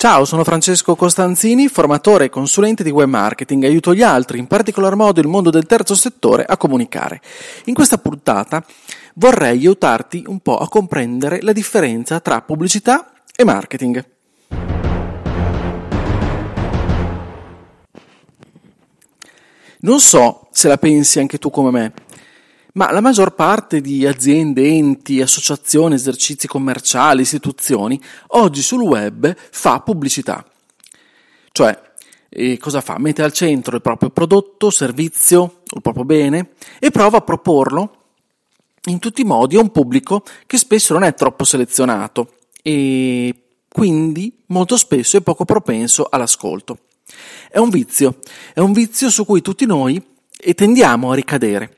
Ciao, sono Francesco Costanzini, formatore e consulente di web marketing. Aiuto gli altri, in particolar modo il mondo del terzo settore, a comunicare. In questa puntata vorrei aiutarti un po' a comprendere la differenza tra pubblicità e marketing. Non so se la pensi anche tu come me, ma la maggior parte di aziende, enti, associazioni, esercizi commerciali, istituzioni, oggi sul web fa pubblicità. Cioè, eh, cosa fa? Mette al centro il proprio prodotto, servizio, il proprio bene e prova a proporlo in tutti i modi a un pubblico che spesso non è troppo selezionato e quindi molto spesso è poco propenso all'ascolto. È un vizio, è un vizio su cui tutti noi tendiamo a ricadere.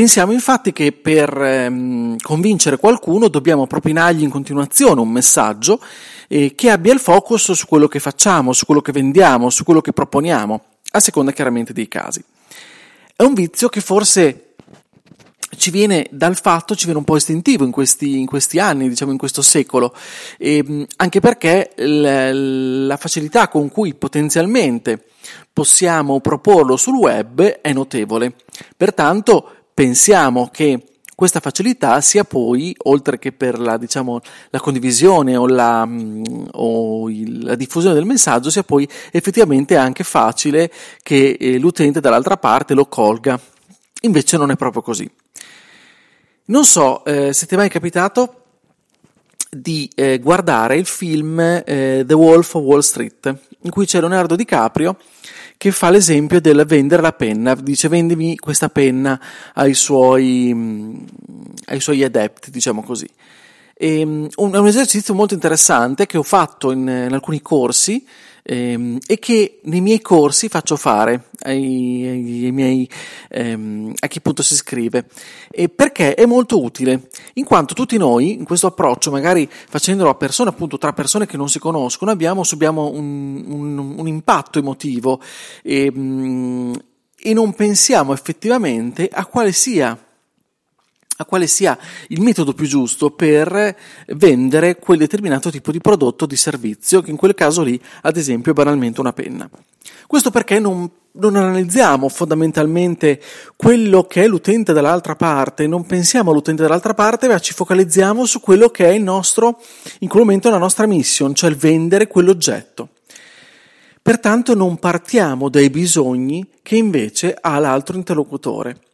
Pensiamo infatti che per ehm, convincere qualcuno dobbiamo propinargli in continuazione un messaggio eh, che abbia il focus su quello che facciamo, su quello che vendiamo, su quello che proponiamo, a seconda chiaramente dei casi. È un vizio che forse ci viene dal fatto, ci viene un po' istintivo in questi, in questi anni, diciamo in questo secolo, ehm, anche perché l- la facilità con cui potenzialmente possiamo proporlo sul web è notevole. Pertanto pensiamo che questa facilità sia poi, oltre che per la, diciamo, la condivisione o, la, mm, o il, la, diffusione del messaggio, sia poi effettivamente anche facile che eh, l'utente dall'altra parte lo colga. Invece non è proprio così. Non so eh, se ti è mai capitato di eh, guardare il film eh, The Wolf of Wall Street, in cui c'è Leonardo DiCaprio che fa l'esempio del vendere la penna, dice vendimi questa penna ai suoi, mm, ai suoi adepti, diciamo così. E, um, un, è un esercizio molto interessante che ho fatto in, in alcuni corsi ehm, e che nei miei corsi faccio fare ai, ai, miei, ehm, a chi appunto si iscrive, e perché? È molto utile, in quanto tutti noi in questo approccio, magari facendolo a persone, appunto tra persone che non si conoscono, abbiamo, subiamo un, un, un impatto emotivo e, mm, e non pensiamo effettivamente a quale sia a quale sia il metodo più giusto per vendere quel determinato tipo di prodotto o di servizio, che in quel caso lì, ad esempio, è banalmente una penna. Questo perché non, non analizziamo fondamentalmente quello che è l'utente dall'altra parte, non pensiamo all'utente dall'altra parte, ma ci focalizziamo su quello che è il nostro, in quel momento la nostra mission, cioè il vendere quell'oggetto. Pertanto non partiamo dai bisogni che invece ha l'altro interlocutore.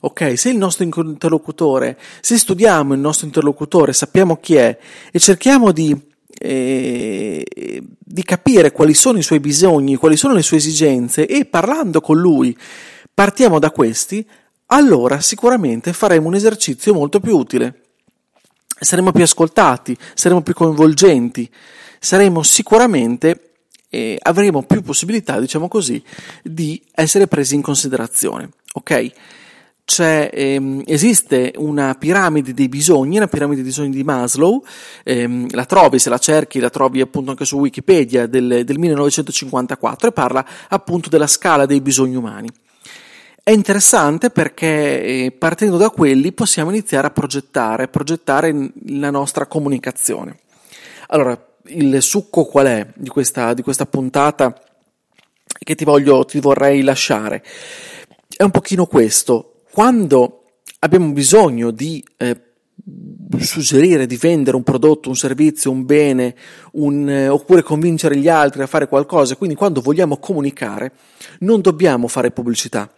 Ok, se il nostro interlocutore, se studiamo il nostro interlocutore, sappiamo chi è e cerchiamo di, eh, di capire quali sono i suoi bisogni, quali sono le sue esigenze e parlando con lui partiamo da questi, allora sicuramente faremo un esercizio molto più utile. Saremo più ascoltati, saremo più coinvolgenti, saremo sicuramente eh, avremo più possibilità, diciamo così, di essere presi in considerazione. Ok? Ehm, esiste una piramide dei bisogni, una piramide dei bisogni di Maslow, ehm, la trovi, se la cerchi, la trovi appunto anche su Wikipedia del, del 1954 e parla appunto della scala dei bisogni umani. È interessante perché eh, partendo da quelli possiamo iniziare a progettare, progettare la nostra comunicazione. Allora, il succo qual è di questa, di questa puntata che ti, voglio, ti vorrei lasciare? È un pochino questo quando abbiamo bisogno di eh, suggerire di vendere un prodotto, un servizio, un bene, un, eh, oppure convincere gli altri a fare qualcosa, quindi quando vogliamo comunicare, non dobbiamo fare pubblicità.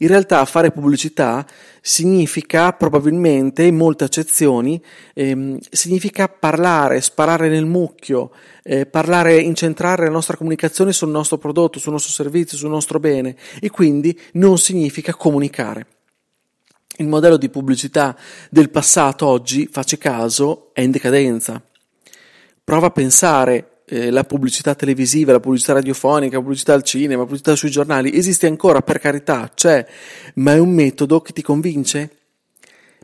In realtà fare pubblicità significa probabilmente, in molte accezioni, ehm, significa parlare, sparare nel mucchio, eh, parlare, incentrare la nostra comunicazione sul nostro prodotto, sul nostro servizio, sul nostro bene e quindi non significa comunicare. Il modello di pubblicità del passato oggi, face caso, è in decadenza. Prova a pensare eh, la pubblicità televisiva, la pubblicità radiofonica, la pubblicità al cinema, la pubblicità sui giornali, esiste ancora per carità, c'è, ma è un metodo che ti convince?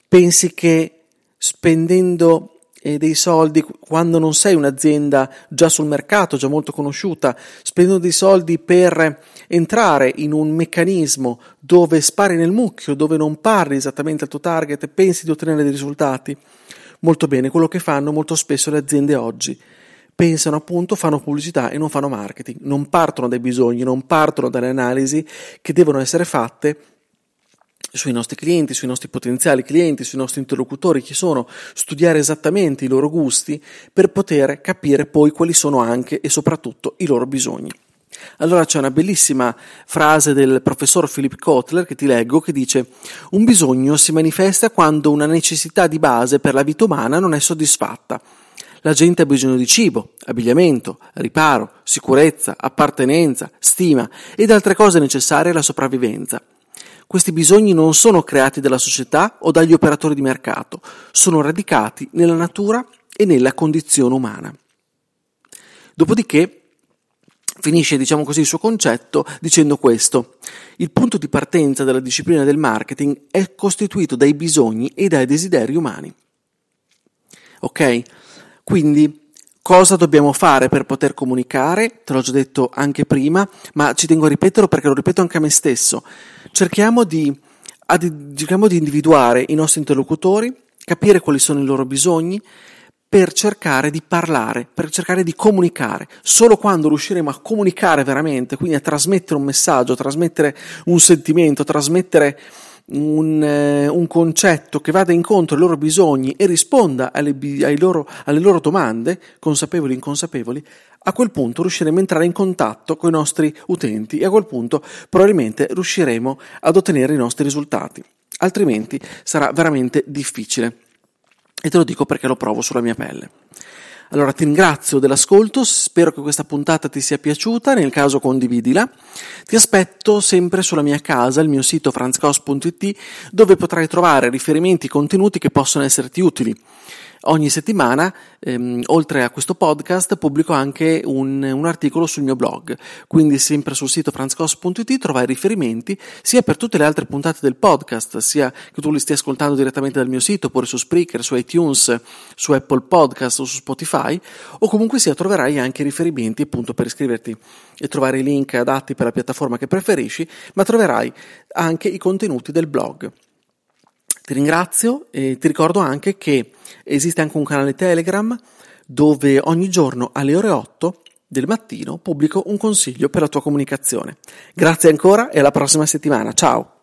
Pensi che spendendo eh, dei soldi quando non sei un'azienda già sul mercato, già molto conosciuta, spendendo dei soldi per entrare in un meccanismo dove spari nel mucchio, dove non parli esattamente al tuo target e pensi di ottenere dei risultati? Molto bene, quello che fanno molto spesso le aziende oggi pensano appunto, fanno pubblicità e non fanno marketing, non partono dai bisogni, non partono dalle analisi che devono essere fatte sui nostri clienti, sui nostri potenziali clienti, sui nostri interlocutori, chi sono, studiare esattamente i loro gusti per poter capire poi quali sono anche e soprattutto i loro bisogni. Allora c'è una bellissima frase del professor Philip Kotler che ti leggo che dice un bisogno si manifesta quando una necessità di base per la vita umana non è soddisfatta la gente ha bisogno di cibo, abbigliamento, riparo, sicurezza, appartenenza, stima ed altre cose necessarie alla sopravvivenza. Questi bisogni non sono creati dalla società o dagli operatori di mercato, sono radicati nella natura e nella condizione umana. Dopodiché finisce, diciamo così, il suo concetto dicendo questo. Il punto di partenza della disciplina del marketing è costituito dai bisogni e dai desideri umani. Ok? Quindi cosa dobbiamo fare per poter comunicare? Te l'ho già detto anche prima, ma ci tengo a ripeterlo perché lo ripeto anche a me stesso. Cerchiamo di, cerchiamo di individuare i nostri interlocutori, capire quali sono i loro bisogni, per cercare di parlare, per cercare di comunicare. Solo quando riusciremo a comunicare veramente, quindi a trasmettere un messaggio, a trasmettere un sentimento, a trasmettere un, eh, un, concetto che vada incontro ai loro bisogni e risponda alle, loro, alle loro domande, consapevoli e inconsapevoli, a quel punto riusciremo a entrare in contatto con i nostri utenti e a quel punto probabilmente riusciremo ad ottenere i nostri risultati. Altrimenti sarà veramente difficile. E te lo dico perché lo provo sulla mia pelle. Allora ti ringrazio dell'ascolto, spero che questa puntata ti sia piaciuta, nel caso condividila. Ti aspetto sempre sulla mia casa, il mio sito franzcos.it, dove potrai trovare riferimenti e contenuti che possono esserti utili. Ogni settimana, ehm, oltre a questo podcast, pubblico anche un, un, articolo sul mio blog, quindi sempre sul sito franzcos.it trovai riferimenti sia per tutte le altre puntate del podcast, sia che tu li stia ascoltando direttamente dal mio sito, oppure su Spreaker, su iTunes, su Apple Podcast o su Spotify, o comunque sia troverai anche riferimenti appunto per iscriverti e trovare i link adatti per la piattaforma che preferisci, ma troverai anche i contenuti del blog. Ti ringrazio e ti ricordo anche che esiste anche un canale Telegram dove ogni giorno alle ore 8 del mattino pubblico un consiglio per la tua comunicazione. Grazie ancora e alla prossima settimana. Ciao!